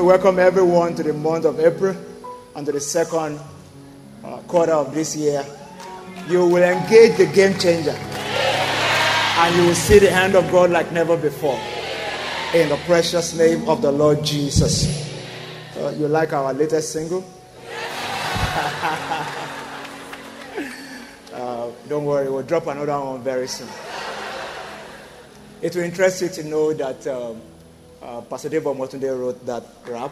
to welcome everyone to the month of April and to the second uh, quarter of this year. You will engage the game changer and you will see the hand of God like never before. In the precious name of the Lord Jesus. Uh, you like our latest single? uh, don't worry, we'll drop another one very soon. It will interest you to know that um, uh, Pastor Debo Motunde wrote that rap.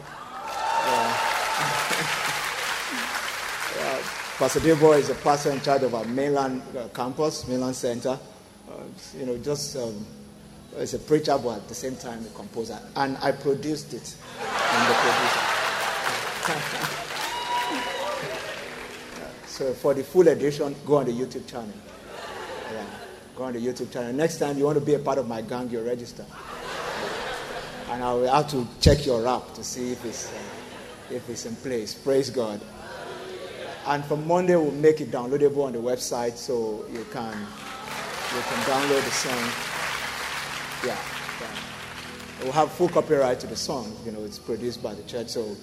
Uh, uh, Pastor Debo is a pastor in charge of our mainland uh, campus, mainland center. Uh, you know, just um, a preacher, but at the same time a composer. And I produced it. I'm the producer. so for the full edition, go on the YouTube channel. Yeah, go on the YouTube channel. Next time you want to be a part of my gang, you register and I will have to check your app to see if it's, uh, if it's in place. Praise God. And from Monday, we'll make it downloadable on the website so you can, you can download the song. Yeah, yeah. We'll have full copyright to the song. You know, it's produced by the church. So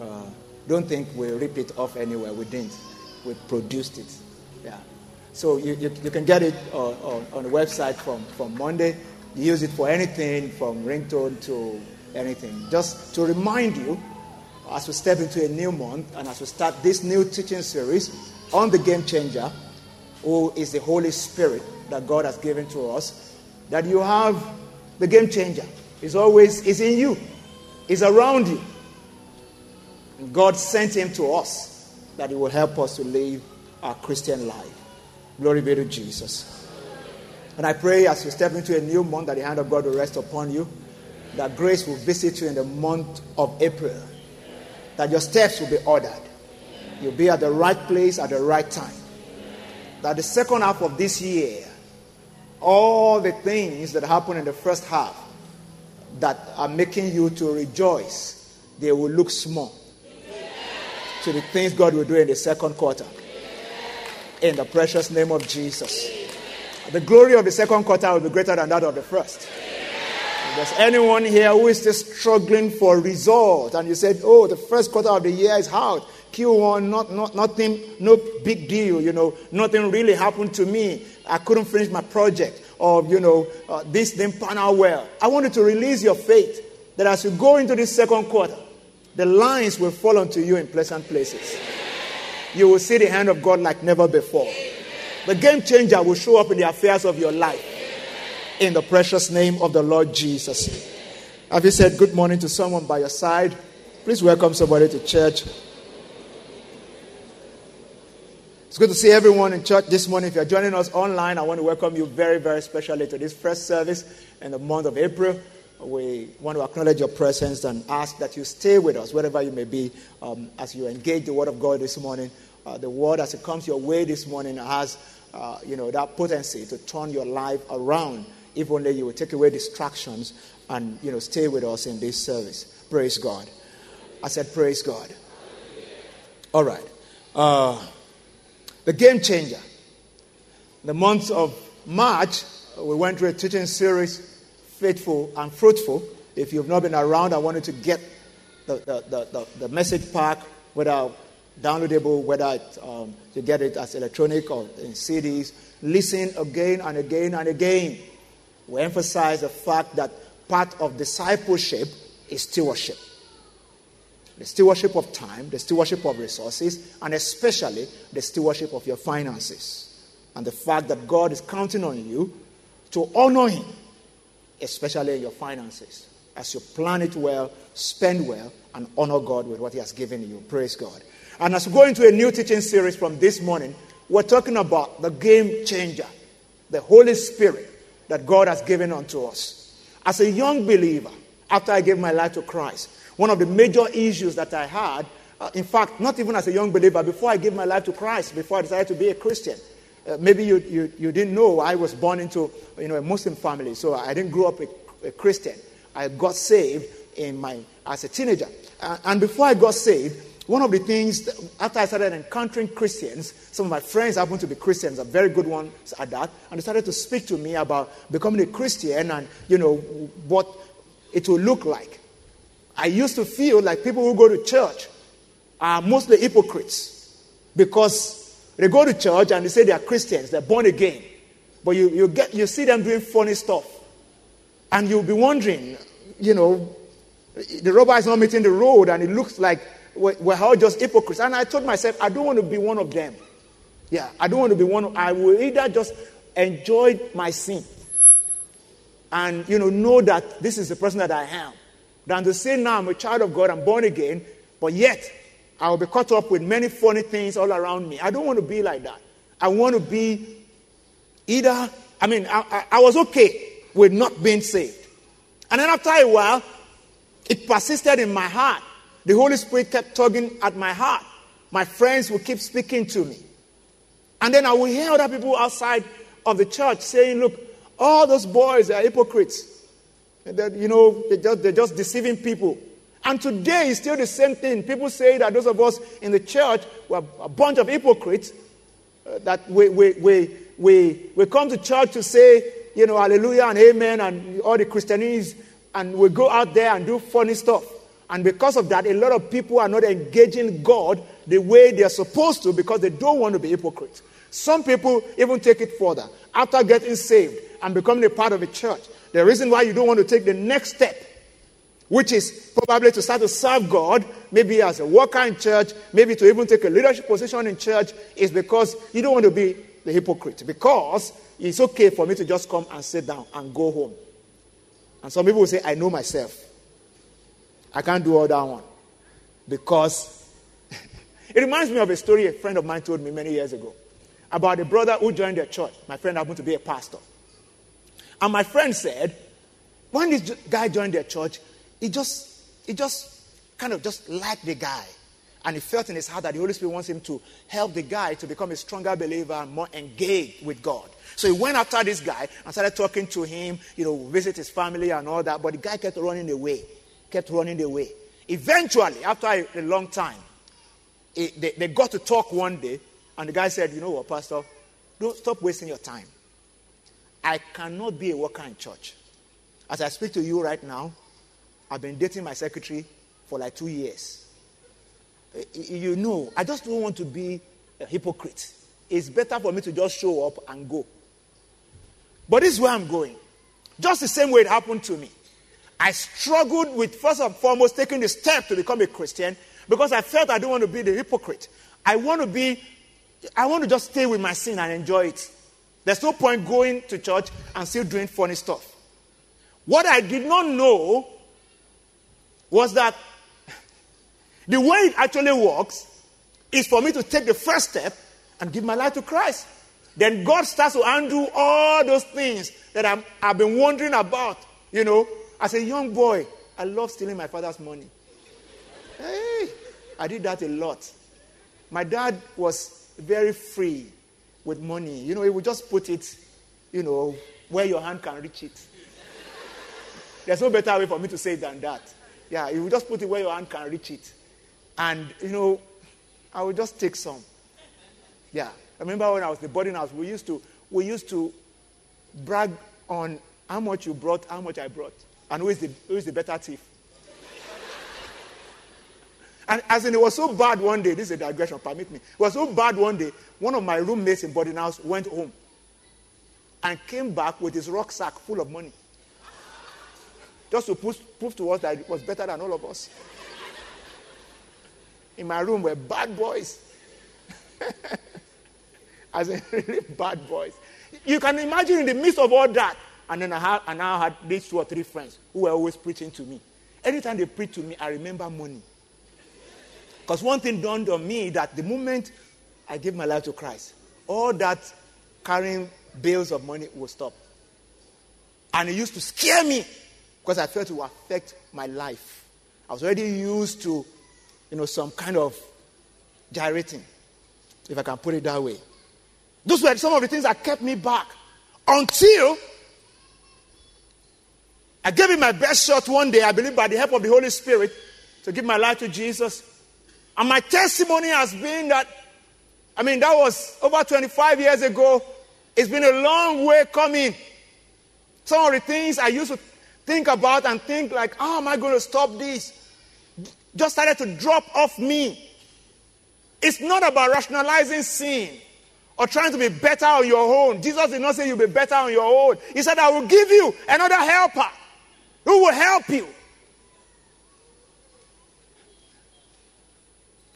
uh, don't think we'll rip it off anywhere. We didn't. We produced it. Yeah. So you, you, you can get it uh, on, on the website from, from Monday use it for anything from ringtone to anything. Just to remind you, as we step into a new month and as we start this new teaching series on the game changer, who is the Holy Spirit that God has given to us, that you have the game changer. Is always is in you, is around you. And God sent him to us that he will help us to live our Christian life. Glory be to Jesus. And I pray as you step into a new month that the hand of God will rest upon you, that grace will visit you in the month of April, that your steps will be ordered. You'll be at the right place at the right time. That the second half of this year, all the things that happen in the first half that are making you to rejoice, they will look small to the things God will do in the second quarter. In the precious name of Jesus the glory of the second quarter will be greater than that of the first. If there's anyone here who is still struggling for results, and you said, "Oh, the first quarter of the year is hard. Q1, not, not nothing, no big deal. You know, nothing really happened to me. I couldn't finish my project, or you know, uh, this didn't pan out well." I want you to release your faith that as you go into this second quarter, the lines will fall onto you in pleasant places. You will see the hand of God like never before. The game changer will show up in the affairs of your life. In the precious name of the Lord Jesus. Have you said good morning to someone by your side? Please welcome somebody to church. It's good to see everyone in church this morning. If you're joining us online, I want to welcome you very, very specially to this first service in the month of April. We want to acknowledge your presence and ask that you stay with us wherever you may be um, as you engage the Word of God this morning uh, the word as it comes your way this morning has, uh, you know, that potency to turn your life around. If only you will take away distractions and, you know, stay with us in this service. Praise God. I said, praise God. All right. Uh, the game changer. The month of March, we went through a teaching series, Faithful and Fruitful. If you've not been around, I wanted to get the, the, the, the, the message pack without downloadable, whether it, um, you get it as electronic or in CDs. Listen again and again and again. We emphasize the fact that part of discipleship is stewardship. The stewardship of time, the stewardship of resources, and especially the stewardship of your finances. And the fact that God is counting on you to honor Him, especially in your finances. As you plan it well, spend well, and honor God with what He has given you. Praise God. And as we go into a new teaching series from this morning, we're talking about the game changer, the Holy Spirit that God has given unto us. As a young believer, after I gave my life to Christ, one of the major issues that I had, uh, in fact, not even as a young believer, before I gave my life to Christ, before I decided to be a Christian, uh, maybe you, you, you didn't know I was born into you know, a Muslim family, so I didn't grow up a, a Christian. I got saved in my, as a teenager. Uh, and before I got saved, one of the things, after I started encountering Christians, some of my friends happen to be Christians, are very good ones at that, and they started to speak to me about becoming a Christian and, you know, what it will look like. I used to feel like people who go to church are mostly hypocrites because they go to church and they say they are Christians, they're born again. But you, you, get, you see them doing funny stuff. And you'll be wondering, you know, the rubber is not meeting the road and it looks like we're, all just hypocrites. And I told myself, I don't want to be one of them. Yeah, I don't want to be one of, I will either just enjoy my sin and, you know, know that this is the person that I am than to say now I'm a child of God, I'm born again, but yet I will be caught up with many funny things all around me. I don't want to be like that. I want to be either, I mean, I, I, I was okay with not being saved. And then after a while, it persisted in my heart. The Holy Spirit kept tugging at my heart. My friends would keep speaking to me. And then I would hear other people outside of the church saying, Look, all those boys are hypocrites. That, you know, they're just, they're just deceiving people. And today it's still the same thing. People say that those of us in the church were a bunch of hypocrites, uh, that we, we, we, we, we come to church to say, you know, hallelujah and amen and all the Christianese, and we go out there and do funny stuff. And because of that, a lot of people are not engaging God the way they're supposed to because they don't want to be hypocrites. Some people even take it further. After getting saved and becoming a part of a church, the reason why you don't want to take the next step, which is probably to start to serve God, maybe as a worker in church, maybe to even take a leadership position in church, is because you don't want to be the hypocrite. Because it's okay for me to just come and sit down and go home. And some people will say, I know myself. I can't do all that one. Because it reminds me of a story a friend of mine told me many years ago about a brother who joined their church. My friend happened to be a pastor. And my friend said, when this guy joined their church, he just, he just kind of just liked the guy. And he felt in his heart that the Holy Spirit wants him to help the guy to become a stronger believer and more engaged with God. So he went after this guy and started talking to him, you know, visit his family and all that. But the guy kept running away, kept running away. Eventually, after a, long time, it, they, they got to talk one day, and the guy said, You know what, Pastor? Don't stop wasting your time. I cannot be a worker in church. As I speak to you right now, I've been dating my secretary for like two years. Eh, you know, I just don't want to be a hypocrite. It's better for me to just show up and go. But this is where I'm going. Just the same way it happened to me. I struggled with, first and foremost, taking the step to become a Christian because I felt I don't want to be the hypocrite. I want to be, I want to just stay with my sin and enjoy it. There's no point going to church and still doing funny stuff. What I did not know was that the way it actually works is for me to take the first step and give my life to Christ. Then God starts to undo all those things that i have been wondering about. You know, as a young boy, I love stealing my father's money. Hey, I did that a lot. My dad was very free with money. You know, he would just put it, you know, where your hand can reach it. There's no better way for me to say it than that. Yeah, you would just put it where your hand can reach it. And, you know, I would just take some. Yeah. I remember when I was the boarding house, we used to, we used to brag on how much you brought, how much I brought, and who is the, who is the better thief. And as in, it was so bad one day, this is a digression, permit me. It was so bad one day, one of my roommates in boarding house went home and came back with his rucksack full of money. Just to prove, prove to us that it was better than all of us. In my room were bad boys. As in, really bad boys. You can imagine in the midst of all that. And then I, had, I now had these two or three friends who were always preaching to me. Anytime they preach to me, I remember money. Because one thing dawned on me that the moment I gave my life to Christ, all that carrying bales of money will stop. And it used to scare me because I felt it would affect my life. I was already used to, you know, some kind of gyrating, if I can put it that way. Those were some of the things that kept me back until I gave it my best shot one day, I believe by the help of the Holy Spirit, to give my life to Jesus. And my testimony has been that, I mean, that was over 25 years ago. It's been a long way coming. Some of the things I used to think about and think like, how am I going to stop this? just started to drop off me. It's not about rationalizing sin or trying to be better on your own. Jesus did not say you'll be better on your own. He said, I will give you another helper who will help you.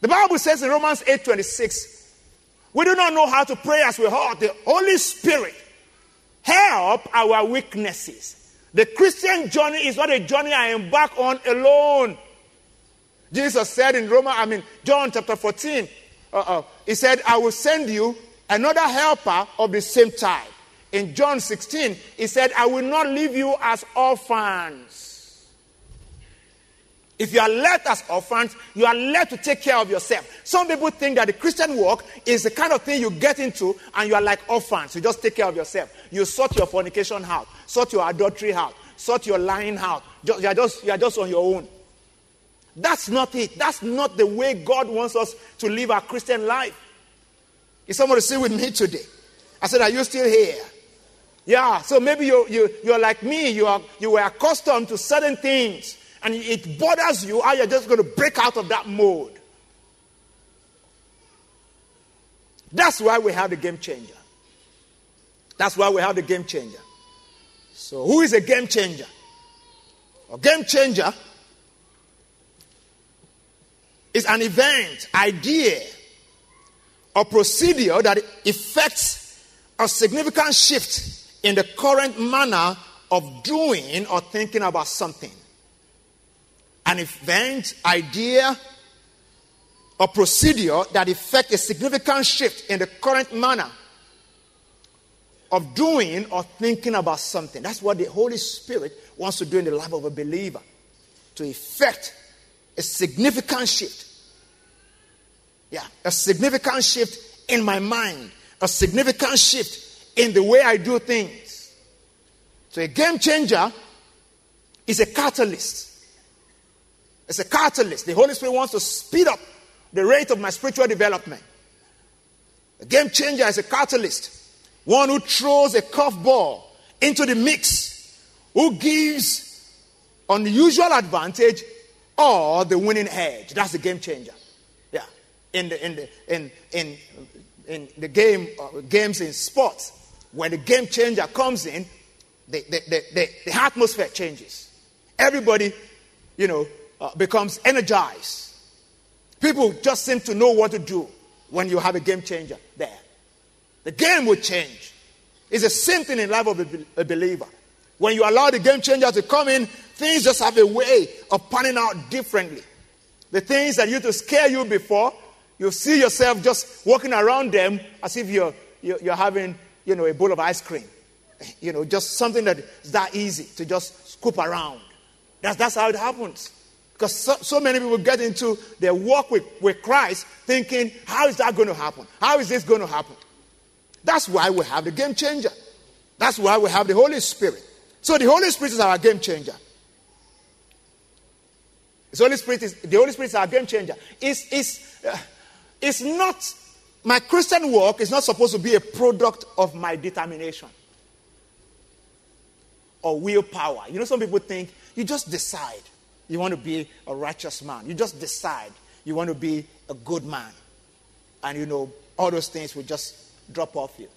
The Bible says in Romans 8 26, we do not know how to pray as we ought. The Holy Spirit help our weaknesses. The Christian journey is not a journey I embark on alone. Jesus said in Romans, I mean, John chapter 14, uh-uh, he said, I will send you another helper of the same type. In John 16, he said, I will not leave you as orphans. If you are left as orphans, you are left to take care of yourself. Some people think that the Christian walk is the kind of thing you get into and you are like orphans. You just take care of yourself. You sort your fornication out, sort your adultery out, sort your lying out. You are just, you are just on your own. That's not it. That's not the way God wants us to live our Christian life. Is somebody still with me today? I said, Are you still here? Yeah, so maybe you, you, you're like me. You, are, you were accustomed to certain things and it bothers you, how you're just going to break out of that mode. That's why we have the game changer. That's why we have the game changer. So, who is a game changer? A game changer is an event, idea, or procedure that effects a significant shift in the current manner of doing or thinking about something an event, idea, or procedure that effect a significant shift in the current manner of doing or thinking about something. That's what the Holy Spirit wants to do in the life of a believer to effect a significant shift. Yeah, a significant shift in my mind, a significant shift in the way I do things. So, a game changer is a catalyst it's a catalyst. The Holy Spirit wants to speed up the rate of my spiritual development. A game changer is a catalyst. One who throws a curveball into the mix, who gives unusual advantage or the winning edge. That's the game changer. Yeah. In the in the in in in the game uh, games in sports, when the game changer comes in, the, the, the, the, atmosphere changes. Everybody, you know, uh, becomes energized. People just seem to know what to do when you have a game changer there. The game will change. It's the same thing in life of a, a believer. When you allow the game changer to come in, things just have a way of panning out differently. The things that used to scare you before, you see yourself just walking around them as if you're, you're, you're having, you know, a bowl of ice cream. You know, just something that is that easy to just scoop around. That's, that's how it happens. Because so, so, many people get into their walk with, with Christ thinking, how is that going to happen? How is this going to happen? That's why we have the game changer. That's why we have the Holy Spirit. So the Holy Spirit is our game changer. The Holy Spirit is, the Holy Spirit is our game changer. It's, it's, uh, it's not, my Christian walk is not supposed to be a product of my determination or willpower. You know, some people think you just decide. You want to be a righteous man. You just decide you want to be a good man. And you know, all those things will just drop off you.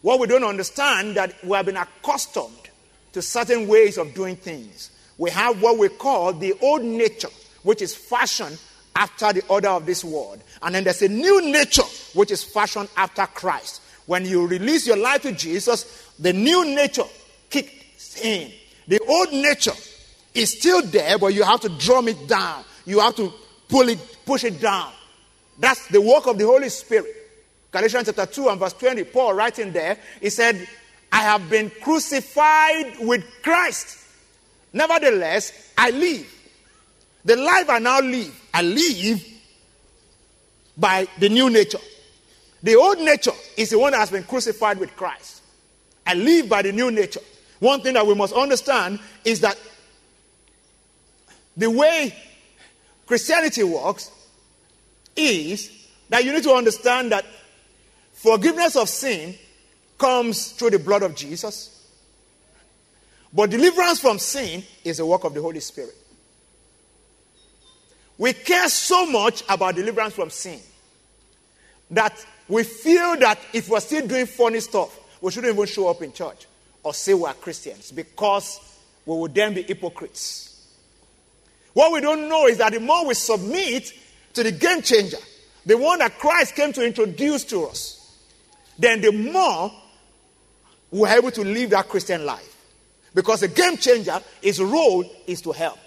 What we don't understand that we have been accustomed to certain ways of doing things. We have what we call the old nature, which is fashioned after the order of this world. And then there's a new nature, which is fashioned after Christ. When you release your life to Jesus, the new nature kicks in. The old nature is still there, but you have to drum it down. You have to pull it, push it down. That's the work of the Holy Spirit. Galatians chapter 2 and verse 20, Paul writing there, he said, I have been crucified with Christ. Nevertheless, I live. The life I now live, I live by the new nature. The old nature is the one that has been crucified with Christ. I live by the new nature. One thing that we must understand is that the way Christianity works is that you need to understand that forgiveness of sin comes through the blood of Jesus. But deliverance from sin is the work of the Holy Spirit. We care so much about deliverance from sin that we feel that if we're still doing funny stuff, we shouldn't even show up in church or say we're Christians because we would then be hypocrites. What we don't know is that the more we submit to the game changer, the one that Christ came to introduce to us, then the more we're able to live that Christian life. Because the game changer, his role is to help.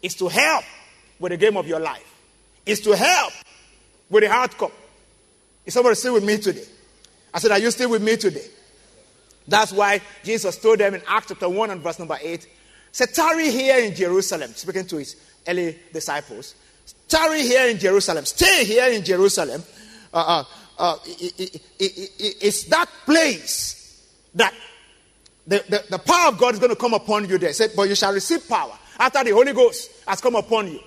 Is to help with the game of your life. Is to help with the outcome. Is somebody still with me today? I said, Are you still with me today? That's why Jesus told them in Acts chapter 1 and verse number 8, said, Tarry here in Jerusalem, speaking to his early disciples. Tarry here in Jerusalem. Stay here in Jerusalem. Uh, uh, uh, it, it, it, it's that place that the, the, the, power of God is going to come upon you there. said, But you shall receive power after the Holy Ghost has come upon you.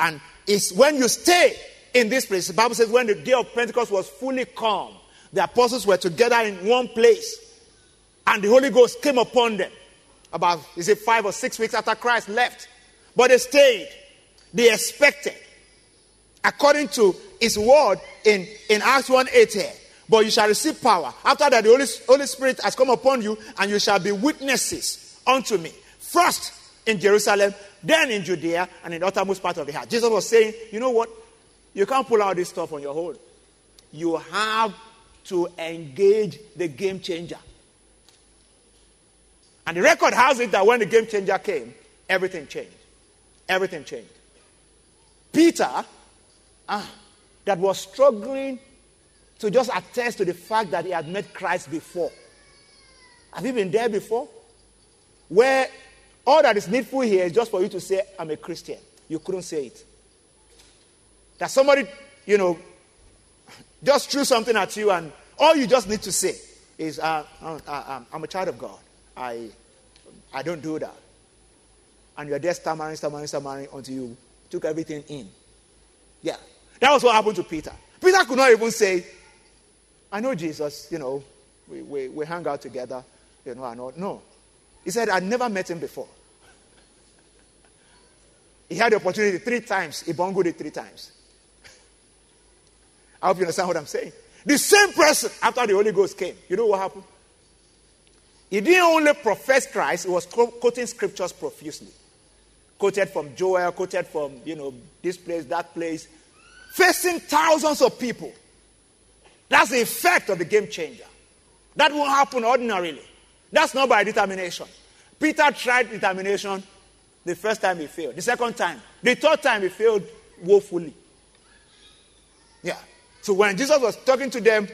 And it's when you stay in this place. The Bible says, when the day of Pentecost was fully come, the apostles were together in one place, and the Holy Ghost came upon them. About, is it five or six weeks after Christ left? But they stayed. They expected. According to his word in, in Acts 1 8 here. But you shall receive power. After that, the Holy, Holy Spirit has come upon you, and you shall be witnesses unto me. First in Jerusalem, then in Judea, and in the uttermost part of the earth. Jesus was saying, you know what? You can't pull out this stuff on your own. You have to engage the game changer. And the record has it that when the game changer came, everything changed. Everything changed. Peter, ah, that was struggling to just attest to the fact that he had met Christ before. Have you been there before? Where all that is needful here is just for you to say, I'm a Christian. You couldn't say it. That somebody, you know, just threw something at you, and all you just need to say is, uh, uh, I'm a child of God. I, I don't do that. And you're there stammering, stammering, stammering until you took everything in. Yeah. That was what happened to Peter. Peter could not even say, I know Jesus, you know, we, we, we hang out together, you know, and all. No. He said, I'd never met him before. He had the opportunity three times. He bungled it three times. I hope you understand what I'm saying. The same person, after the Holy Ghost came, you know what happened? He didn't only profess Christ, he was quoting scriptures profusely. Quoted from Joel, quoted from, you know, this place, that place, facing thousands of people. That's the effect of the game changer. That won't happen ordinarily. That's not by determination. Peter tried determination the first time he failed. The second time. The third time he failed woefully. Yeah. So when Jesus was talking to them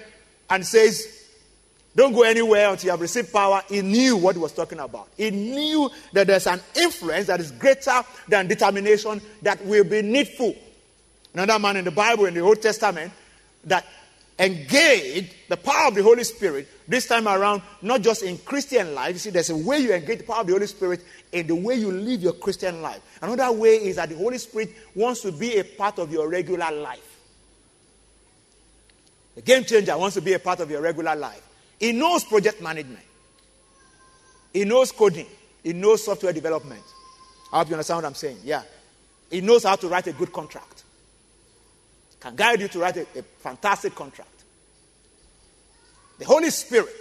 and says, Don't go anywhere until you have received power, he knew what he was talking about. He knew that there's an influence that is greater than determination that will be needful. Another man in the Bible, in the Old Testament, that engaged the power of the Holy Spirit this time around, not just in Christian life. You see, there's a way you engage the power of the Holy Spirit in the way you live your Christian life. Another way is that the Holy Spirit wants to be a part of your regular life. The game changer wants to be a part of your regular life. He knows project management, he knows coding, he knows software development. I hope you understand what I'm saying. Yeah. He knows how to write a good contract, can guide you to write a, a fantastic contract. The Holy Spirit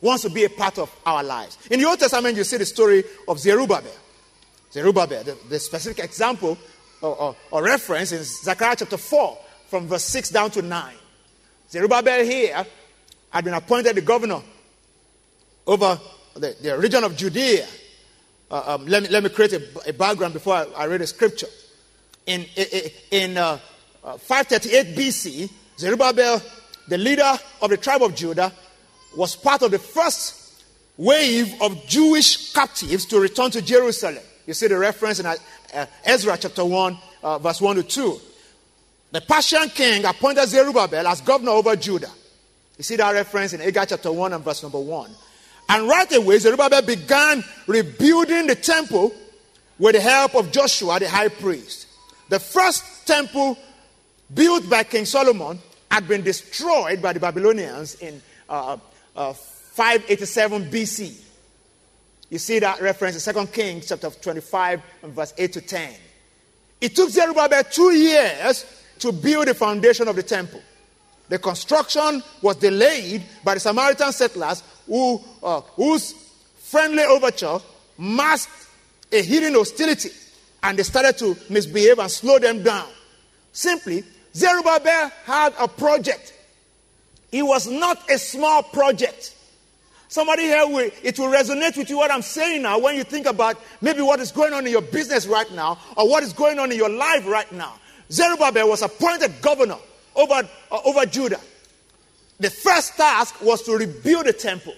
wants to be a part of our lives. In the Old Testament, you see the story of Zerubbabel. Zerubbabel, the, the specific example or, or, or reference in Zechariah chapter 4 from verse 6 down to 9. Zerubbabel here had been appointed the governor over the, the region of Judea. Uh, um, let, me, let me create a, a background before I, I, read the scripture. In, in uh, uh, 538 BC, Zerubbabel, the leader of the tribe of Judah, was part of the first wave of Jewish captives to return to Jerusalem. You see the reference in uh, Ezra chapter 1, uh, verse 1 to 2. The Persian king appointed Zerubbabel as governor over Judah. You see that reference in Haggai chapter 1 and verse number 1. And right away, Zerubbabel began rebuilding the temple with the help of Joshua, the high priest. The first temple built by King Solomon had been destroyed by the Babylonians in uh, uh, 587 BC. You see that reference in 2 Kings chapter 25 and verse 8 to 10. It took Zerubbabel two years to build the foundation of the temple. The construction was delayed by the Samaritan settlers who, uh, whose friendly overture masked a hidden hostility and they started to misbehave and slow them down. Simply, Zerubbabel had a project. It was not a small project. Somebody here, will, it will resonate with you what I'm saying now when you think about maybe what is going on in your business right now or what is going on in your life right now. Zerubbabel was appointed governor over, uh, over Judah. The first task was to rebuild the temple.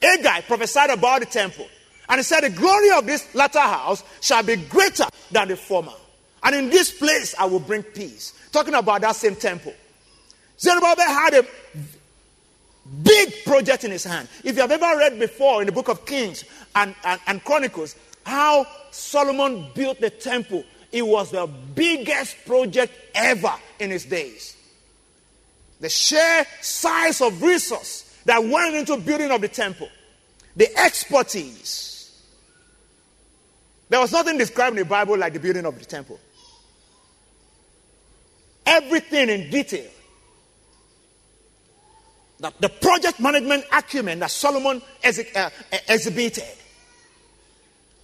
Haggai prophesied about the temple. And he said, The glory of this latter house shall be greater than the former. And in this place I will bring peace. Talking about that same temple. Zerubbabel had a big project in his hand. If you have ever read before in the book of Kings and, and, and Chronicles how Solomon built the temple, it was the biggest project ever in his days. The sheer size of resource that went into building of the temple, the expertise. There was nothing described in the Bible like the building of the temple. Everything in detail. That the project management acumen that Solomon uh, exhibited.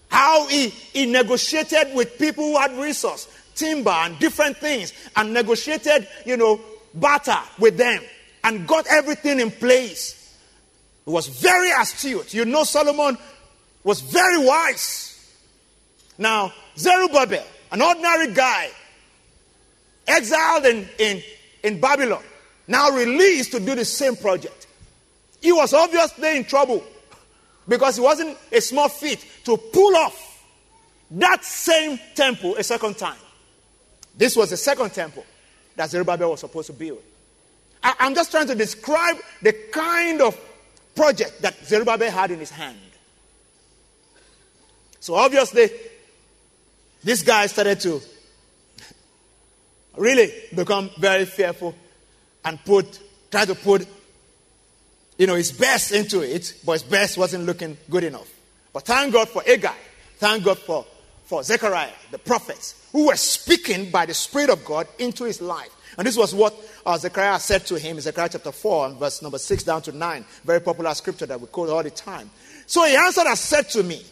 How he, he negotiated with people who had resource, timber and different things, and negotiated, you know, barter with them and got everything in place. He was very astute. You know, Solomon was very wise. Now, Zerubbabel, an ordinary guy, exiled in, in, in Babylon, now released to do the same project. He was obviously in trouble because it wasn't a small feat to pull off that same temple a second time. This was the second temple that Zerubbabel was supposed to build. I, I'm just trying to describe the kind of project that Zerubbabel had in his hand. So obviously, this guy started to really become very fearful and put try to put you know his best into it, but his best wasn't looking good enough. But thank God for Haggai. Thank God for, for Zechariah, the prophets, who were speaking by the Spirit of God into his life. And this was what uh, Zechariah said to him in Zechariah chapter 4, and verse number 6 down to 9. Very popular scripture that we quote all the time. So he answered and said to me,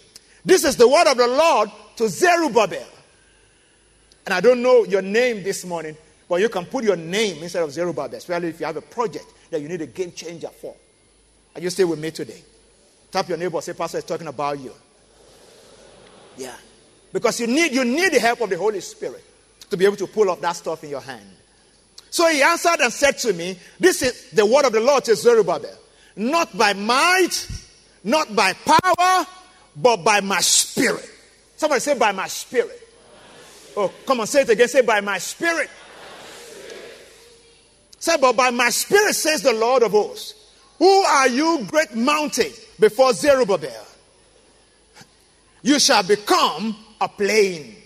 This is the word of the Lord to Zerubbabel. And I don't know your name this morning, but you can put your name instead of Zerubbabel, especially if you have a project that you need a game changer for. Are you still with me today? Tap your neighbor, say, Pastor is talking about you. Yeah. Because you need, you need the help of the Holy Spirit to be able to pull off that stuff in your hand. So he answered and said to me, This is the word of the Lord to Zerubbabel. Not by might, not by power, but by my spirit. Somebody say, By my spirit. Oh, come on, say it again. Say, by my spirit. Say, but by my spirit, says the Lord of hosts. Who are you, great mountain, before Zerubbabel? You shall become a plain.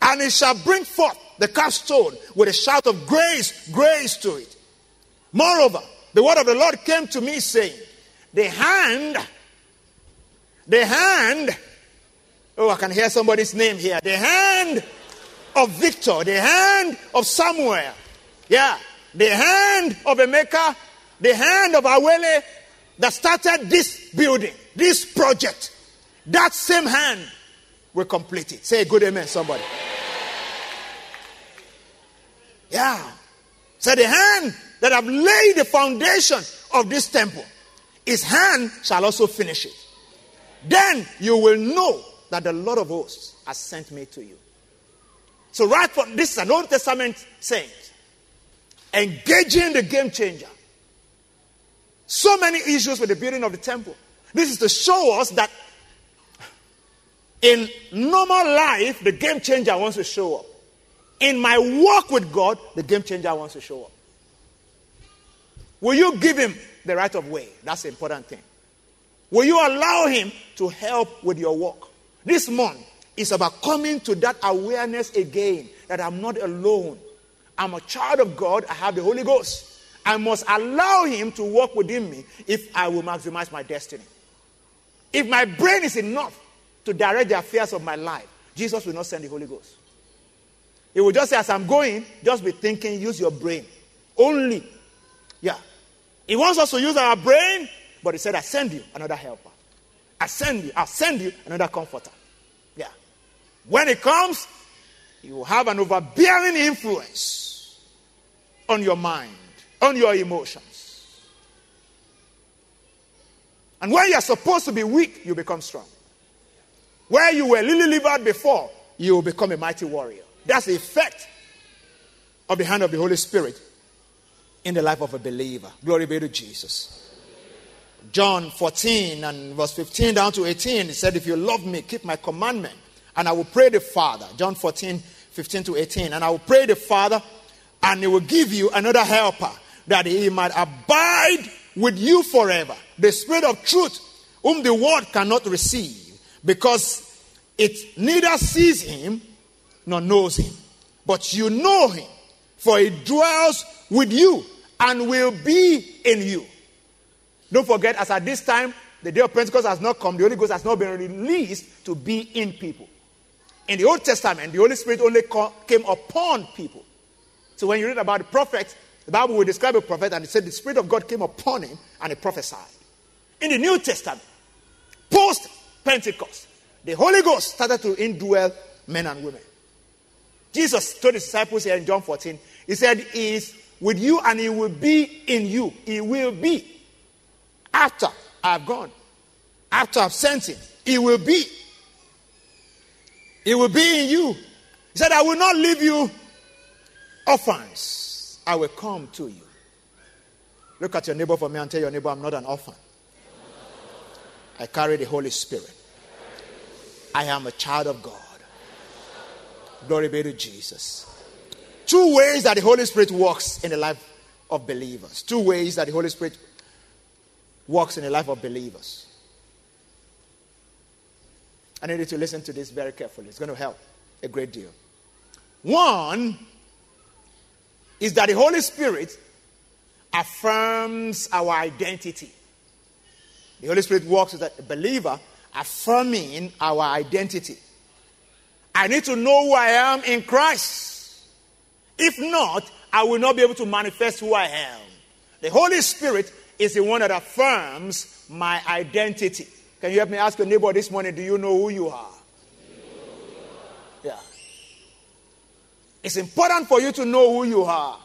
And it shall bring forth the capstone with a shout of grace, grace to it. Moreover, the word of the Lord came to me saying, The hand, the hand Oh, I can hear somebody's name here. The hand of Victor, the hand of Samuel. Yeah, the hand of Emeka, the hand of Awele that started this building, this project. That same hand will complete it. Say a good amen, somebody. Yeah. So the hand that have laid the foundation of this temple, his hand shall also finish it. Then you will know that the Lord of hosts has sent me to you. So, right from this is an Old Testament saint engaging the game changer. So many issues with the building of the temple. This is to show us that in normal life, the game changer wants to show up. In my walk with God, the game changer wants to show up. Will you give him the right of way? That's the important thing. Will you allow him to help with your work? This month is about coming to that awareness again that I'm not alone. I'm a child of God. I have the Holy Ghost. I must allow Him to work within me if I will maximize my destiny. If my brain is enough to direct the affairs of my life, Jesus will not send the Holy Ghost. He will just say, as I'm going, just be thinking, use your brain. Only. Yeah. He wants us to use our brain, but he said, I send you another helper. I send you, I'll send you another comforter. When it comes, you have an overbearing influence on your mind, on your emotions. And when you're supposed to be weak, you become strong. Where you were lily livered before, you will become a mighty warrior. That's the effect of the hand of the Holy Spirit in the life of a believer. Glory be to Jesus. John 14 and verse 15 down to 18, he said, If you love me, keep my commandment, and I will pray the Father. John 14, 15 to 18. And I will pray the Father, and he will give you another helper, that he might abide with you forever. The Spirit of truth, whom the world cannot receive, because it neither sees him nor knows him. But you know him, for he dwells with you and will be in you. Don't forget, as at this time, the day of Pentecost has not come, the Holy Ghost has not been released to be in people. In the Old Testament, the Holy Spirit only came upon people. So when you read about the prophets, the Bible will describe a prophet and it said the Spirit of God came upon him and he prophesied. In the New Testament, post Pentecost, the Holy Ghost started to indwell men and women. Jesus told his disciples here in John 14, He said, He is with you and He will be in you. He will be. After I've gone, after I've sent Him, He will be. He will be in you. He said, I will not leave you orphans. I will come to you. Look at your neighbor for me and tell your neighbor, I'm not an orphan. I carry the Holy Spirit. I am a child of God. Glory be to Jesus. Two ways that the Holy Spirit works in the life of believers. Two ways that the Holy Spirit works in the life of believers. I need you to listen to this very carefully. It's going to help a great deal. One is that the Holy Spirit affirms our identity. The Holy Spirit works with a believer, affirming our identity. I need to know who I am in Christ. If not, I will not be able to manifest who I am. The Holy Spirit is the one that affirms my identity. Can you help me ask your neighbor this morning, do you know who you are? Yeah. It's important for you to know who you are.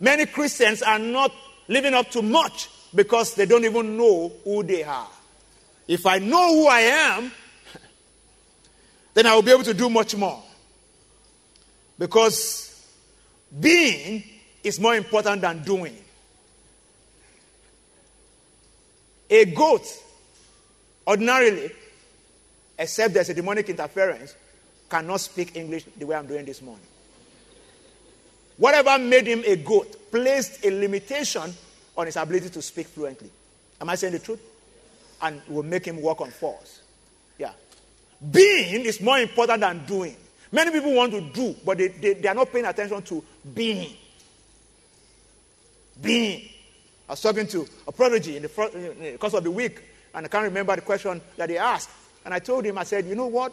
Many Christians are not living up to much because they don't even know who they are. If I know who I am, then I will be able to do much more. Because being is more important than doing. A goat, ordinarily, except there's a demonic interference, cannot speak English the way I'm doing this morning. Whatever made him a goat placed a limitation on his ability to speak fluently. Am I saying the truth? And will make him walk on force. Yeah. Being is more important than doing. Many people want to do, but they, they, they are not paying attention to being. Being. I was talking to a prodigy in the, front, in the course of the week, and I can't remember the question that he asked. And I told him, I said, you know what?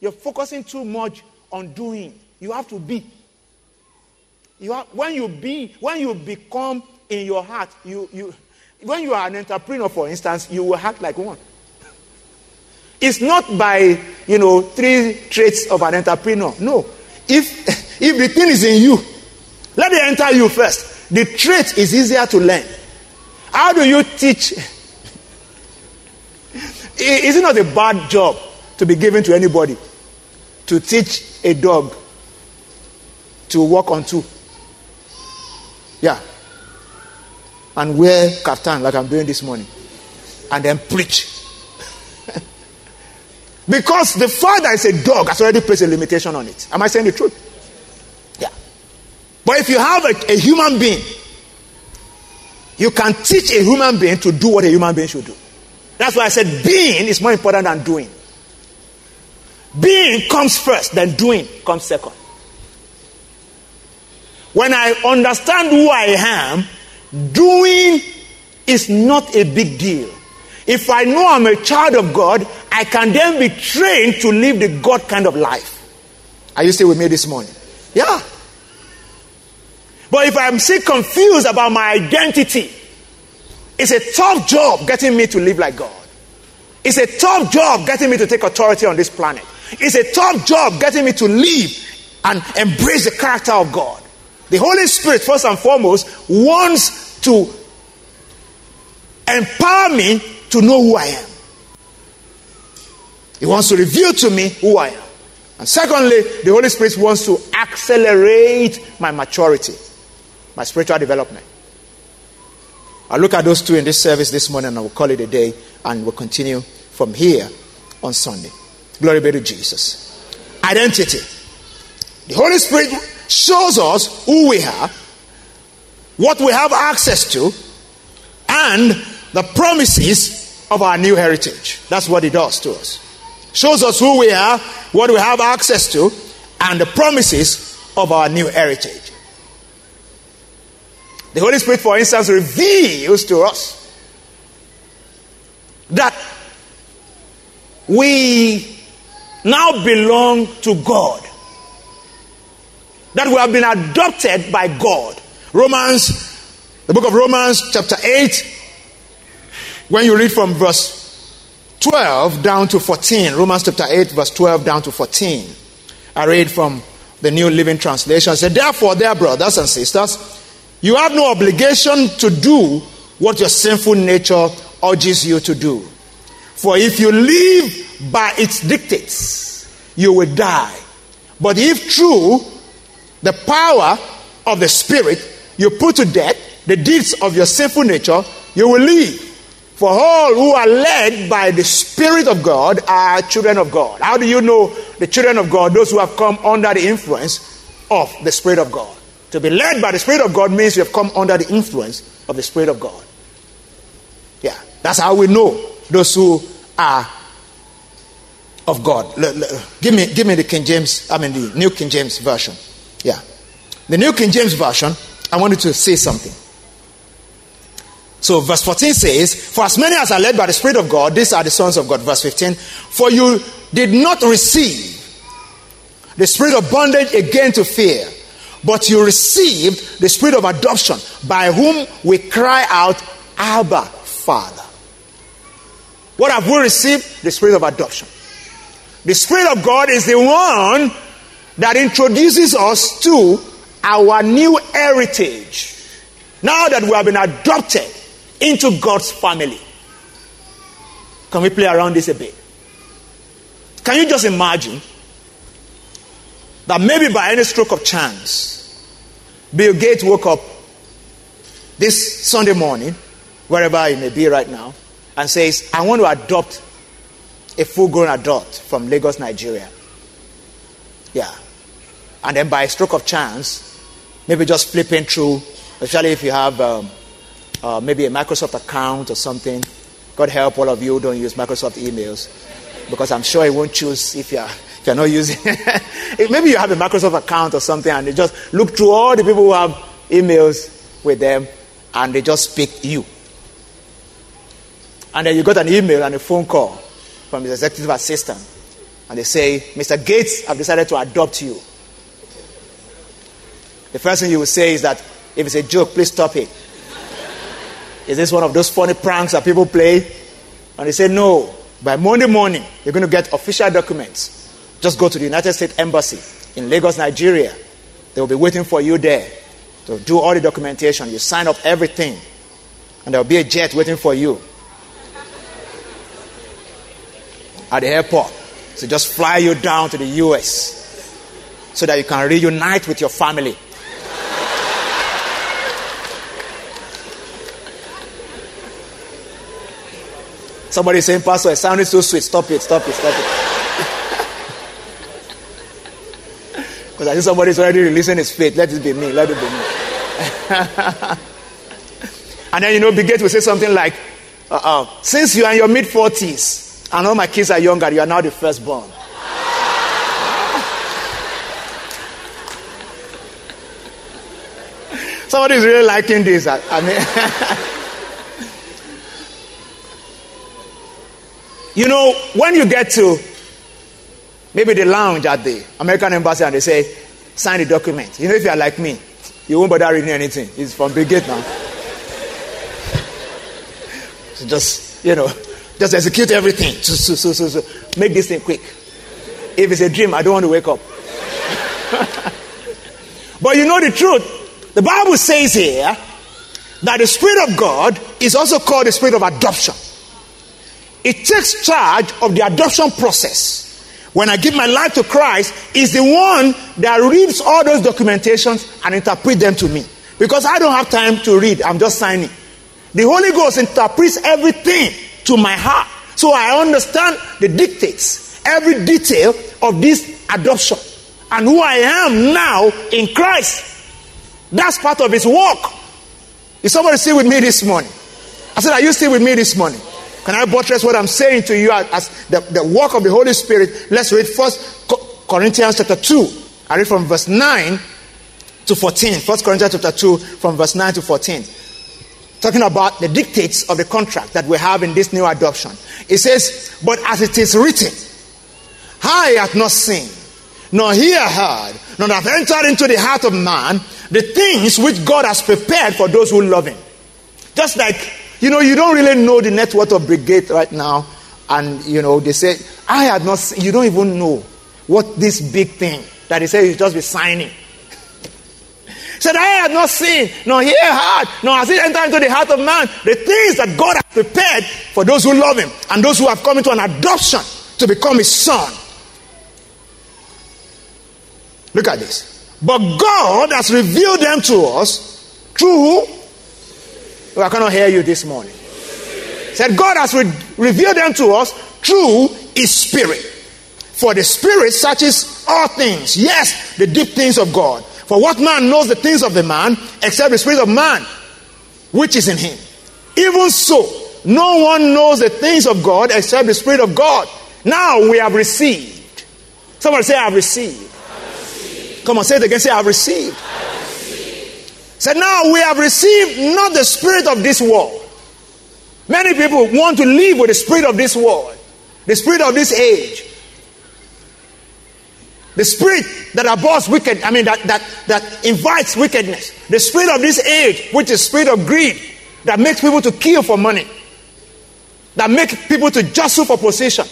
You're focusing too much on doing. You have to be. You have, when you be, when you become in your heart, you, you, when you are an entrepreneur, for instance, you will act like one. It's not by, you know, three traits of an entrepreneur. No. If, if the thing is in you, let it enter you first. The trait is easier to learn. How do you teach? Is it not a bad job to be given to anybody to teach a dog to walk on two? Yeah. And wear kaftan like I'm doing this morning. And then preach. Because the father is a dog has already placed a limitation on it. Am I saying the truth? Yeah. But if you have a, a human being, you can teach a human being to do what a human being should do. That's why I said being is more important than doing. Being comes first, then doing comes second. When I understand who I am, doing is not a big deal. If I know I'm a child of God, I can then be trained to live the God kind of life. Are you still with me this morning? Yeah. But if I'm still confused about my identity, it's a tough job getting me to live like God. It's a tough job getting me to take authority on this planet. It's a tough job getting me to live and embrace the character of God. The Holy Spirit, first and foremost, wants to empower me to know who I am. He wants to reveal to me who I am. And secondly, the Holy Spirit wants to accelerate my maturity, my spiritual development. I'll look at those two in this service this morning and I will call it a day and we'll continue from here on Sunday. Glory be to Jesus. Identity. The Holy Spirit shows us who we are, what we have access to, and the promises of our new heritage. That's what He does to us. Shows us who we are, what we have access to, and the promises of our new heritage. The Holy Spirit, for instance, reveals to us that we now belong to God. That we have been adopted by God. Romans, the book of Romans, chapter 8, when you read from verse 12 down to 14, Romans chapter 8, verse 12 down to 14, I read from the New Living Translation. It said, Therefore, dear brothers and sisters, you have no obligation to do what your sinful nature urges you to do. For if you live by its dictates, you will die. But if through the power of the Spirit you put to death the deeds of your sinful nature, you will live. For all who are led by the Spirit of God are children of God. How do you know the children of God? Those who have come under the influence of the Spirit of God. To be led by the Spirit of God means you have come under the influence of the Spirit of God. Yeah, that's how we know those who are of God. give me, give me the King James, I mean the New King James Version. Yeah. The New King James Version, I wanted to say something. So verse 14 says, For as many as are led by the Spirit of God, these are the sons of God. Verse 15, For you did not receive the spirit of bondage again to fear, but you received the spirit of adoption, by whom we cry out, Abba, Father. What have we received? The spirit of adoption. The spirit of God is the one that introduces us to our new heritage. Now that we have been adopted into God's family. Can we play around this a bit? Can you just imagine that maybe by any stroke of chance, Bill Gates woke up this Sunday morning, wherever he may be right now, and says, I want to adopt a full grown adult from Lagos, Nigeria. Yeah. And then by a stroke of chance, maybe just flipping through, especially if you have um, uh, maybe a Microsoft account or something. God help all of you who don't use Microsoft emails because I'm sure He won't choose if you're, if you're not using Maybe you have a Microsoft account or something and they just look through all the people who have emails with them and they just pick you. And then you got an email and a phone call from his executive assistant. And they say, Mr. Gates, I've decided to adopt you. The first thing you will say is that if it's a joke, please stop it. Is this one of those funny pranks that people play? And they say, No. By Monday morning, you're going to get official documents. Just go to the United States Embassy in Lagos, Nigeria. They will be waiting for you there to do all the documentation. You sign up everything, and there will be a jet waiting for you at the airport to just fly you down to the US so that you can reunite with your family. Somebody saying, Pastor, it sounded so sweet. Stop it, stop it, stop it. Because I think somebody's already releasing his faith. Let it be me, let it be me. and then, you know, Bill Gates will say something like, uh-uh, since you are in your mid 40s and all my kids are younger, you are now the firstborn. Somebody is really liking this. I mean, You know, when you get to maybe the lounge at the American embassy and they say, sign the document. You know, if you are like me, you won't bother reading anything. It's from Big Gate now. so just, you know, just execute everything. So, so, so, so, Make this thing quick. If it's a dream, I don't want to wake up. but you know the truth. The Bible says here that the Spirit of God is also called the Spirit of adoption. It takes charge of the adoption process. When I give my life to Christ, is the one that reads all those documentations and interpret them to me. Because I don't have time to read, I'm just signing. The Holy Ghost interprets everything to my heart. So I understand the dictates, every detail of this adoption and who I am now in Christ. That's part of his work. Is somebody still with me this morning? I said, Are you still with me this morning? Can I buttress what I'm saying to you as the, the work of the Holy Spirit? Let's read first Corinthians chapter 2. I read from verse 9 to 14. First Corinthians chapter 2 from verse 9 to 14 talking about the dictates of the contract that we have in this new adoption. It says, But as it is written, I have not seen, nor ear heard, nor have entered into the heart of man the things which God has prepared for those who love him. Just like, you know, you don't really know the network of brigade right now, and you know, they say, I had not you don't even know what this big thing that he said you just be signing said, I had not seen, nor ear heard, nor has it entered into the heart of man the things that God has prepared for those who love him and those who have come into an adoption to become his son. Look at this. But God has revealed them to us through? Oh, I cannot hear you this morning. Said God has re- revealed them to us through his spirit. For the spirit searches all things. Yes, the deep things of God. For what man knows the things of the man except the spirit of man which is in him? Even so, no one knows the things of God except the spirit of God. Now we have received. Somebody say, I have received. received. Come on, say it again. Say, I have received. I received. Say, now we have received not the spirit of this world. Many people want to live with the spirit of this world, the spirit of this age. The spirit that abhors wicked, I mean, that, that, that invites wickedness. The spirit of this age, which is spirit of greed, that makes people to kill for money. That makes people to jostle for position.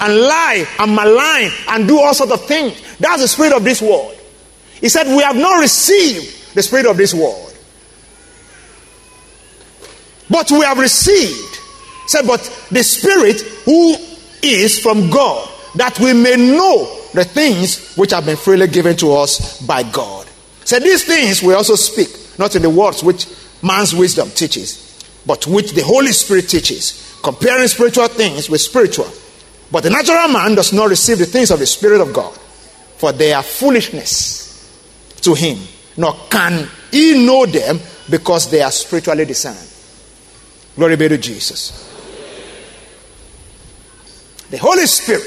And lie and malign and do all sorts of things. That's the spirit of this world. He said, We have not received the spirit of this world. But we have received. Said, But the spirit who is from God, that we may know the things which have been freely given to us by God. So these things we also speak, not in the words which man's wisdom teaches, but which the Holy Spirit teaches, comparing spiritual things with spiritual. But the natural man does not receive the things of the Spirit of God, for they are foolishness to him, nor can he know them because they are spiritually discerned. Glory be to Jesus. The Holy Spirit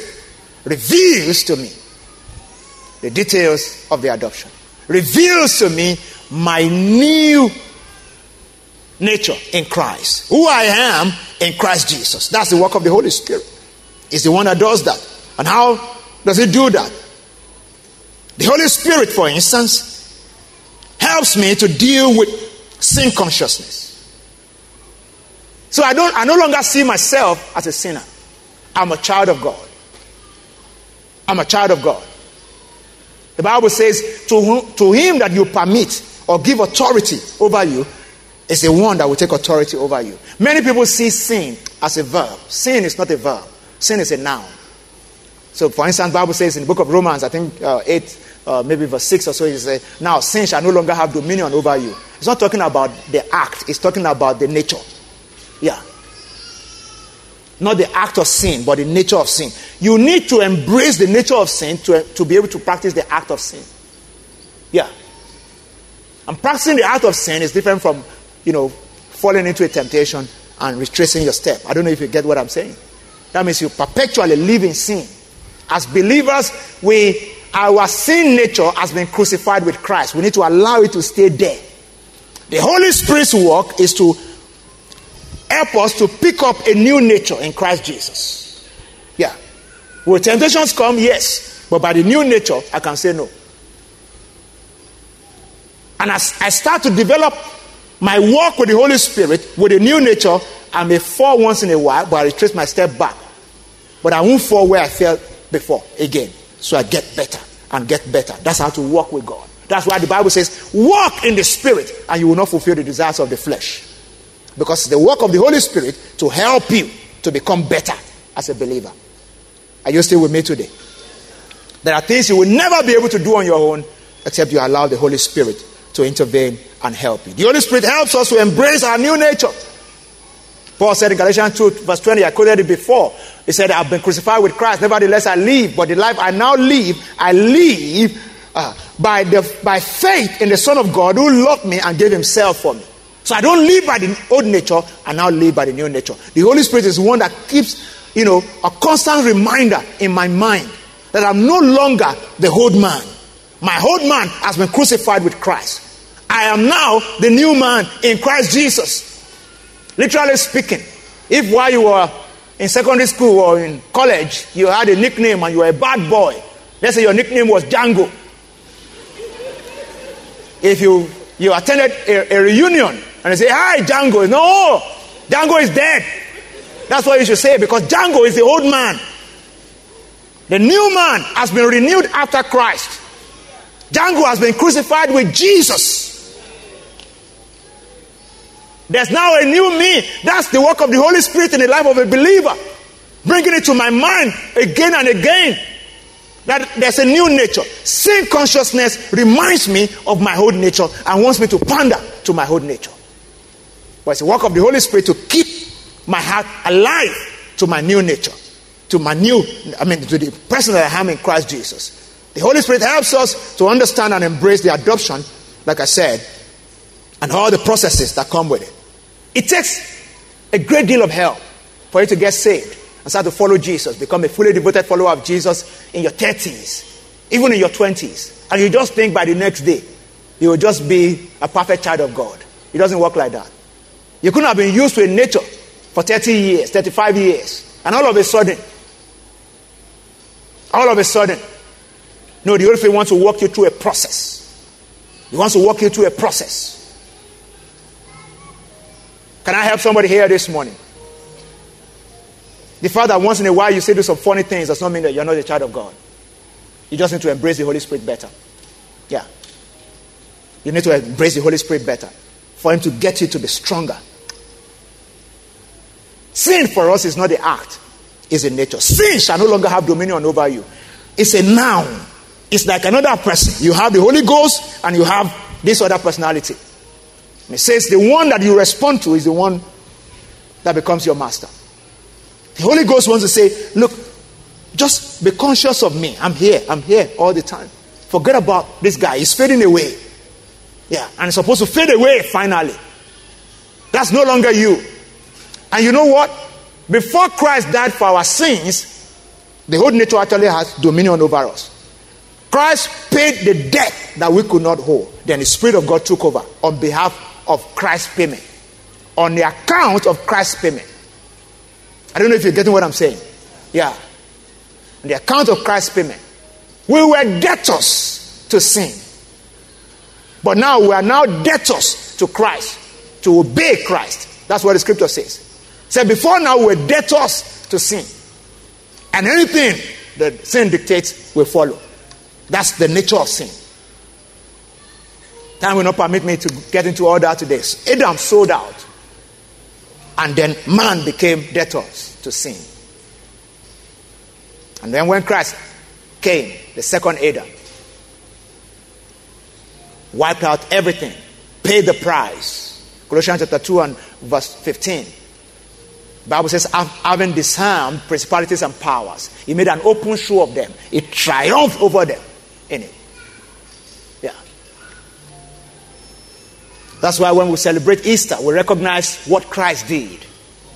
reveals to me the details of the adoption, reveals to me my new nature in Christ, who I am in Christ Jesus. That's the work of the Holy Spirit. Is the one that does that. And how does he do that? The Holy Spirit, for instance, helps me to deal with sin consciousness. So I don't I no longer see myself as a sinner. I'm a child of God. I'm a child of God. The Bible says, to, to him that you permit or give authority over you is the one that will take authority over you. Many people see sin as a verb. Sin is not a verb, sin is a noun. So, for instance, Bible says in the book of Romans, I think uh, 8, uh, maybe verse 6 or so, he says, Now sin shall no longer have dominion over you. It's not talking about the act, it's talking about the nature. Yeah. Not the act of sin, but the nature of sin. You need to embrace the nature of sin to, to be able to practice the act of sin. Yeah. And practicing the act of sin is different from, you know, falling into a temptation and retracing your step. I don't know if you get what I'm saying. That means you perpetually live in sin. As believers, we our sin nature has been crucified with Christ. We need to allow it to stay there. The Holy Spirit's work is to help us to pick up a new nature in Christ Jesus. Yeah. Will temptations come? Yes. But by the new nature, I can say no. And as I start to develop my walk with the Holy Spirit with a new nature, I may fall once in a while, but I retrace my step back. But I won't fall where I fell before again. So I get better and get better. That's how to walk with God. That's why the Bible says, walk in the Spirit, and you will not fulfill the desires of the flesh. Because it's the work of the Holy Spirit to help you to become better as a believer. Are you still with me today? There are things you will never be able to do on your own except you allow the Holy Spirit to intervene and help you. The Holy Spirit helps us to embrace our new nature. Paul said in Galatians 2, verse 20, I quoted it before. He said, I've been crucified with Christ, nevertheless I live, but the life I now live, I live uh, by, the, by faith in the Son of God who loved me and gave himself for me. So I don't live by the old nature, I now live by the new nature. The Holy Spirit is one that keeps, you know, a constant reminder in my mind that I'm no longer the old man. My old man has been crucified with Christ. I am now the new man in Christ Jesus. Literally speaking, if while you were in secondary school or in college, you had a nickname and you were a bad boy, let's say your nickname was Django. If you, you attended a, a reunion and they say, Hi, Django, no, Django is dead. That's what you should say because Django is the old man. The new man has been renewed after Christ. Django has been crucified with Jesus. There's now a new me. That's the work of the Holy Spirit in the life of a believer. Bringing it to my mind again and again. That there's a new nature. Sin consciousness reminds me of my old nature and wants me to pander to my old nature. But it's the work of the Holy Spirit to keep my heart alive to my new nature, to my new, I mean, to the person that I am in Christ Jesus. The Holy Spirit helps us to understand and embrace the adoption, like I said, and all the processes that come with it. It takes a great deal of help for you to get saved and start to follow Jesus, become a fully devoted follower of Jesus in your 30s, even in your 20s. And you just think by the next day, you will just be a perfect child of God. It doesn't work like that. You couldn't have been used to a nature for 30 years, 35 years, and all of a sudden, all of a sudden, no, the Holy Spirit wants to walk you through a process. He wants to walk you through a process. Can I help somebody here this morning? The fact that once in a while you say do some funny things does not mean that you're not a child of God. You just need to embrace the Holy Spirit better. Yeah. You need to embrace the Holy Spirit better for Him to get you to be stronger. Sin for us is not the act, it's a nature. Sin shall no longer have dominion over you. It's a noun. It's like another person. You have the Holy Ghost and you have this other personality. And it says the one that you respond to is the one that becomes your master. The Holy Ghost wants to say, Look, just be conscious of me. I'm here. I'm here all the time. Forget about this guy. He's fading away. Yeah, and it's supposed to fade away finally. That's no longer you. And you know what? Before Christ died for our sins, the whole nature actually has dominion over us. Christ paid the debt that we could not hold. Then the Spirit of God took over on behalf of Christ's payment, on the account of Christ's payment. I don't know if you're getting what I'm saying. Yeah. On the account of Christ's payment. We were debtors to sin. But now we are now debtors to Christ, to obey Christ. That's what the scripture says. So before now we were debtors to sin. And anything that sin dictates, will follow. That's the nature of sin. Time will not permit me to get into all that today. Adam sold out. And then man became debtors to sin. And then when Christ came, the second Adam, wiped out everything, paid the price. Colossians chapter 2 and verse 15. Bible says, having disarmed principalities and powers, he made an open show of them. He triumphed over them in it. That's why when we celebrate Easter, we recognize what Christ did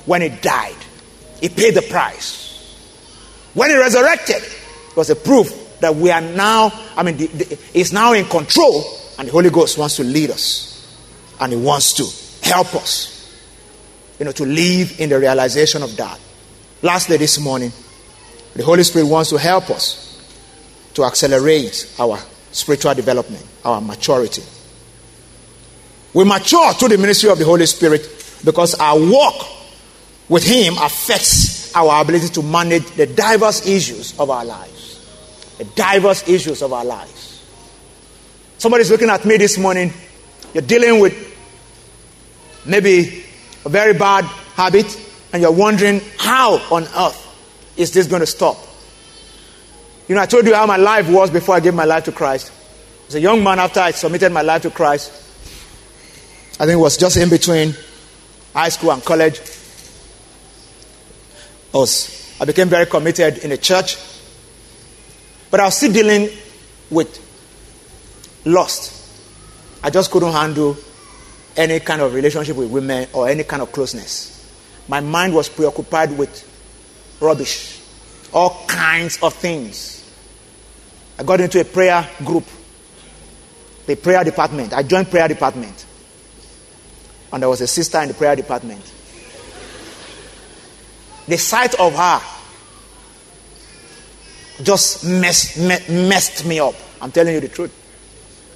when He died. He paid the price. When He resurrected, it was a proof that we are now, I mean, the, the, He's now in control, and the Holy Ghost wants to lead us. And He wants to help us, you know, to live in the realization of that. Lastly, this morning, the Holy Spirit wants to help us to accelerate our spiritual development, our maturity. We mature through the ministry of the Holy Spirit because our walk with Him affects our ability to manage the diverse issues of our lives. The diverse issues of our lives. Somebody's looking at me this morning. You're dealing with maybe a very bad habit, and you're wondering how on earth is this going to stop? You know, I told you how my life was before I gave my life to Christ. As a young man, after I submitted my life to Christ, I think it was just in between high school and college. I, I became very committed in the church, but I was still dealing with lust. I just couldn't handle any kind of relationship with women or any kind of closeness. My mind was preoccupied with rubbish, all kinds of things. I got into a prayer group, the prayer department. I joined prayer department. And there was a sister in the prayer department. The sight of her just messed, messed me up. I'm telling you the truth.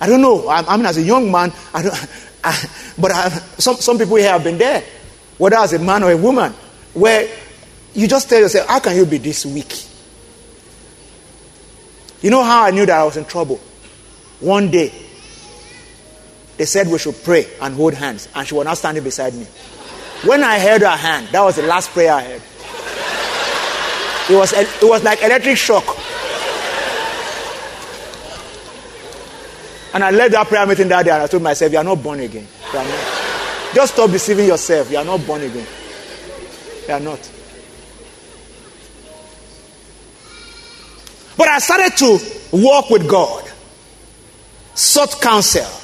I don't know. I, I mean, as a young man, I don't, I, but I, some, some people here have been there, whether as a man or a woman, where you just tell yourself, How can you be this weak? You know how I knew that I was in trouble? One day, they said we should pray and hold hands, and she was not standing beside me. When I held her hand, that was the last prayer I heard. It was, it was like electric shock. And I led that prayer meeting that day and I told myself, You are not born again. Not. Just stop deceiving yourself. You are not born again. You are not. But I started to walk with God, sought counsel.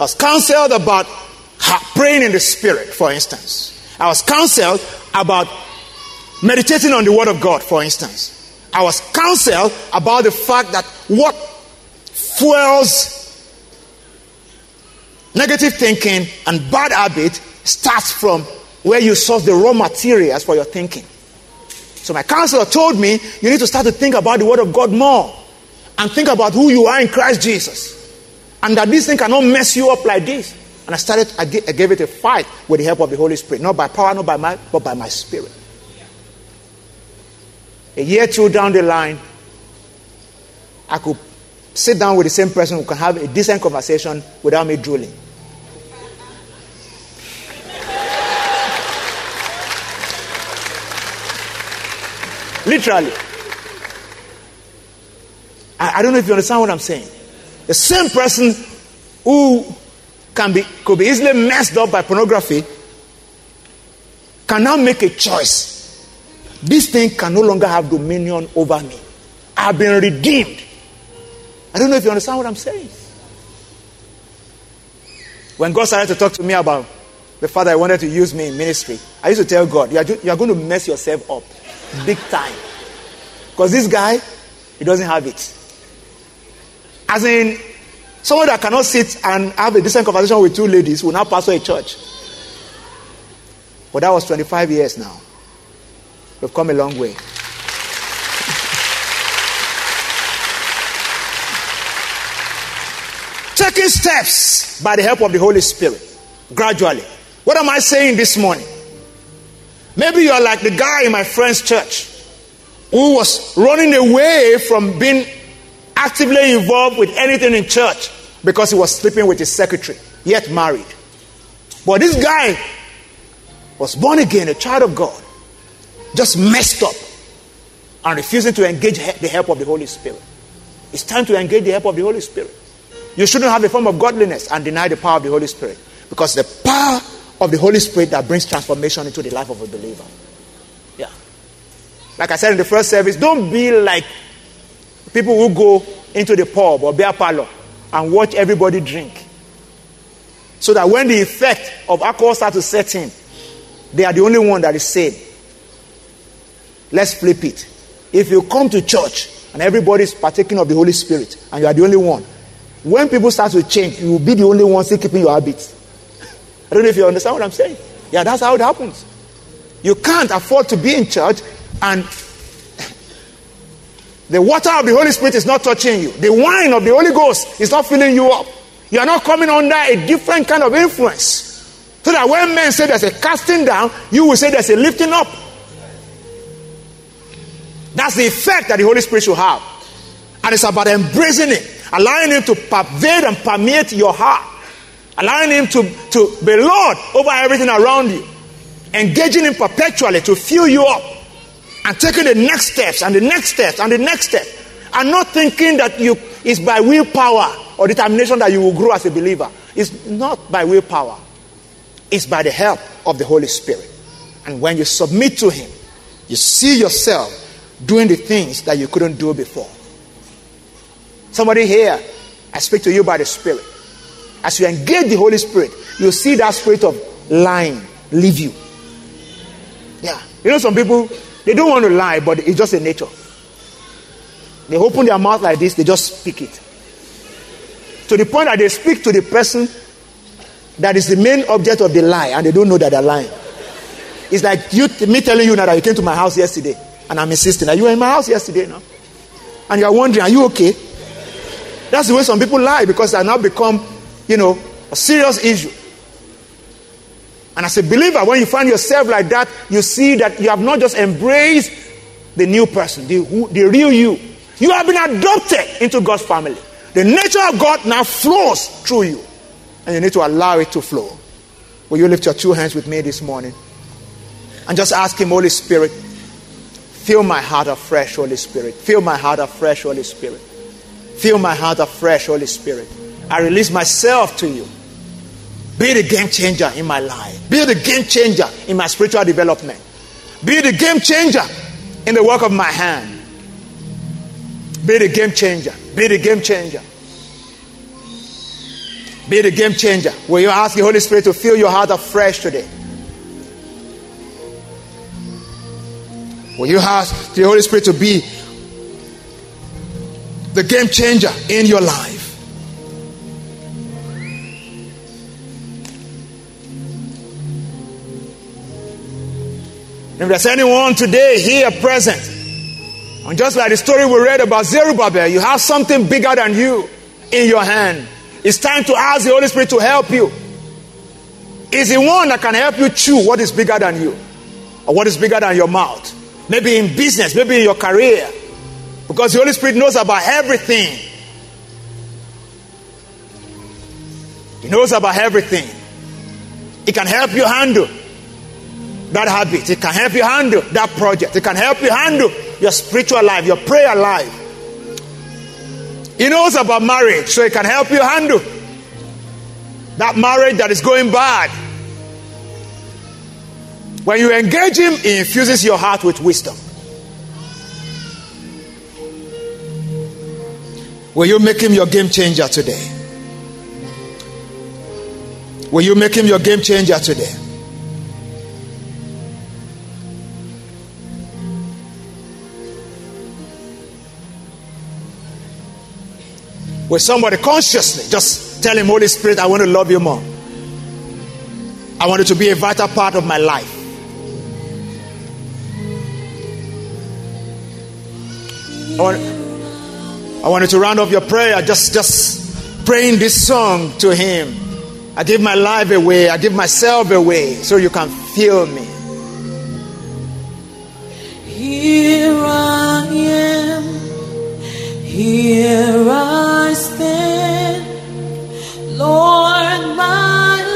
I was counseled about praying in the Spirit, for instance. I was counseled about meditating on the Word of God, for instance. I was counseled about the fact that what fuels negative thinking and bad habit starts from where you source the raw materials for your thinking. So my counselor told me you need to start to think about the Word of God more and think about who you are in Christ Jesus. And that this thing cannot mess you up like this. And I started, I gave it a fight with the help of the Holy Spirit. Not by power, not by might, but by my spirit. A year two down the line, I could sit down with the same person who can have a decent conversation without me drooling. Literally. I, I, don't know if you understand what I'm saying. The same person who can be could be easily messed up by pornography can now make a choice. This thing can no longer have dominion over me. I've been redeemed. I don't know if you understand what I'm saying. When God started to talk to me about the fact that I wanted to use me in ministry, I used to tell God, you are, you are going to mess yourself up big time. Because this guy, he doesn't have it. As in, someone that cannot sit and have a decent conversation with two ladies will now pastor a church. But that was 25 years now. We've come a long way. Taking steps by the help of the Holy Spirit, gradually. What am I saying this morning? Maybe you are like the guy in my friend's church who was running away from being actively involved with anything in church because he was sleeping with his secretary, yet married. But this guy was born again, a child of God, just messed up and refusing to engage the help of the Holy Spirit. It's time to engage the help of the Holy Spirit. You shouldn't have a form of godliness and deny the power of the Holy Spirit because the power of the Holy Spirit that brings transformation into the life of a believer. Yeah. Like I said in the first service, don't be like people will go into the pub or beer parlor and watch everybody drink. So that when the effect of alcohol starts to set in, they are the only one that is saved. Let's flip it. If you come to church and everybody is partaking of the Holy Spirit and you are the only one, when people start to change, you will be the only one still keeping your habits. I don't know if you understand what I'm saying. Yeah, that's how it happens. You can't afford to be in church and The water of the Holy Spirit is not touching you. The wine of the Holy Ghost is not filling you up. You are not coming under a different kind of influence. So that when men say there's a casting down, you will say there's a lifting up. That's the effect that the Holy Spirit should have. And it's about embracing it, allowing Him to pervade and permeate your heart, allowing Him to, to be Lord over everything around you, engaging Him perpetually to fill you up, and taking the next steps and the next steps and the next step, and not thinking that you is by willpower or determination that you will grow as a believer. It's not by willpower, it's by the help of the Holy Spirit. And when you submit to Him, you see yourself doing the things that you couldn't do before. Somebody here, I speak to you by the Spirit. As you engage the Holy Spirit, you see that spirit of lying leave you. Yeah. You know, some people, they don't want to lie, but it's just a nature. They open their mouth like this, they just speak it. To the point that they speak to the person that is the main object of the lie, and they don't know that they're lying. It's like you, me telling you now that you came to my house yesterday, and I'm insisting. Are you were in my house yesterday now? And you're wondering, are you okay? That's the way some people lie because they now become, you know, a serious issue. And as a believer, when you find yourself like that, you see that you have not just embraced the new person, the, the real you. You have been adopted into God's family. The nature of God now flows through you. And you need to allow it to flow. Will you lift your two hands with me this morning? And just ask Him, Holy Spirit, fill my heart afresh, Holy Spirit. Fill my heart afresh, Holy Spirit. Fill my heart afresh, Holy Spirit. I release myself to you. Be the game changer in my life. Be the game changer in my spiritual development. Be the game changer in the work of my hand. Be the game changer. Be the game changer. Be the game changer. Will you ask the Holy Spirit to fill your heart afresh today? Will you ask the Holy Spirit to be the game changer in your life? If there's anyone today here present, and just like the story we read about Zerubbabel, you have something bigger than you in your hand. It's time to ask the Holy Spirit to help you. Is the one that can help you chew what is bigger than you or what is bigger than your mouth. Maybe in business, maybe in your career. Because the Holy Spirit knows about everything. He knows about everything. He can help you handle that habit. It can help you handle that project. It can help you handle your spiritual life, your prayer life. He knows about marriage, so it can help you handle that marriage that is going bad. When you engage Him, He infuses your heart with wisdom. Will you make Him your game changer today? Will you make Him your game changer today? With somebody consciously, just tell him, Holy Spirit, I want to love you more. I want it to be a vital part of my life. I want, I want you to round off your prayer, just, just praying this song to him. I give my life away, I give myself away so you can feel me. Here I am, here I stand, Lord, my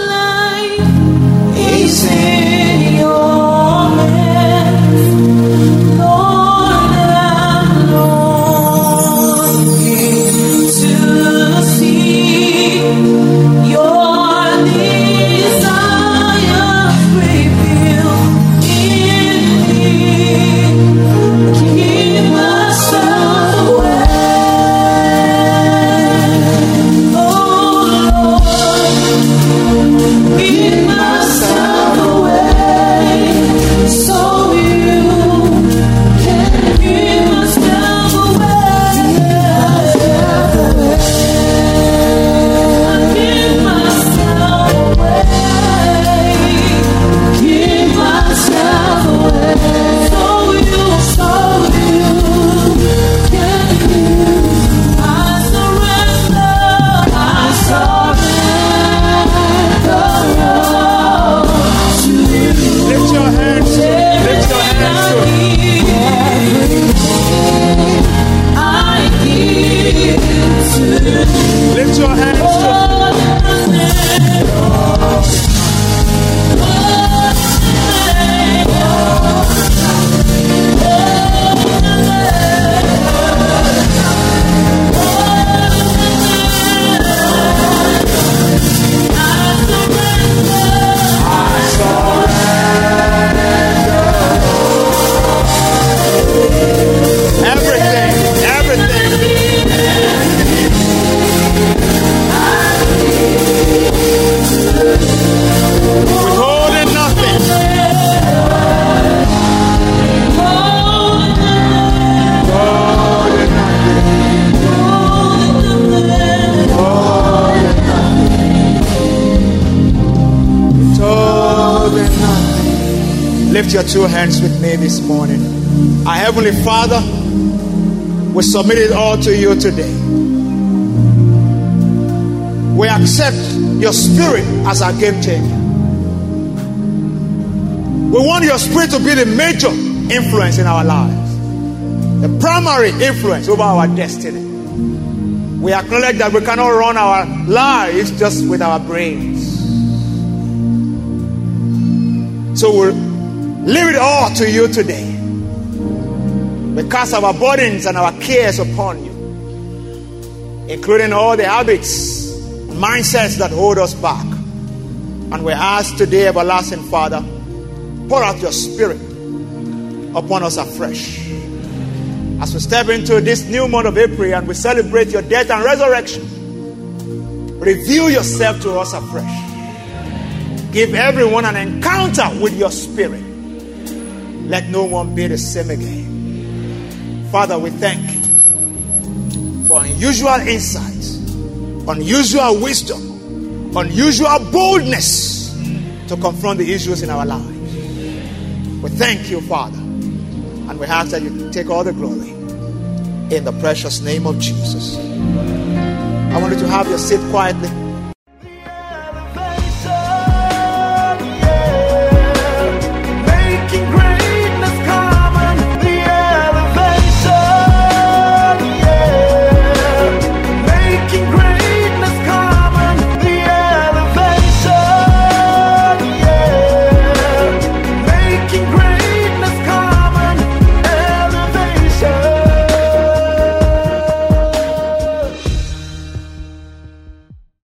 Heavenly Father, we submit it all to you today. We accept your spirit as our game changer. We want your spirit to be the major influence in our lives, the primary influence over our destiny. We acknowledge that we cannot run our lives just with our brains. So we'll leave it all to you today. We cast our burdens and our cares upon you, including all the habits, mindsets that hold us back. And we ask today, everlasting Father, pour out your spirit upon us afresh. As we step into this new month of April and we celebrate your death and resurrection, reveal yourself to us afresh. Give everyone an encounter with your spirit. Let no one be the same again. Father, we thank you for unusual insights, unusual wisdom, unusual boldness to confront the issues in our lives. We thank you, Father, and we ask that you take all the glory in the precious name of Jesus. I want you to have your seat quietly.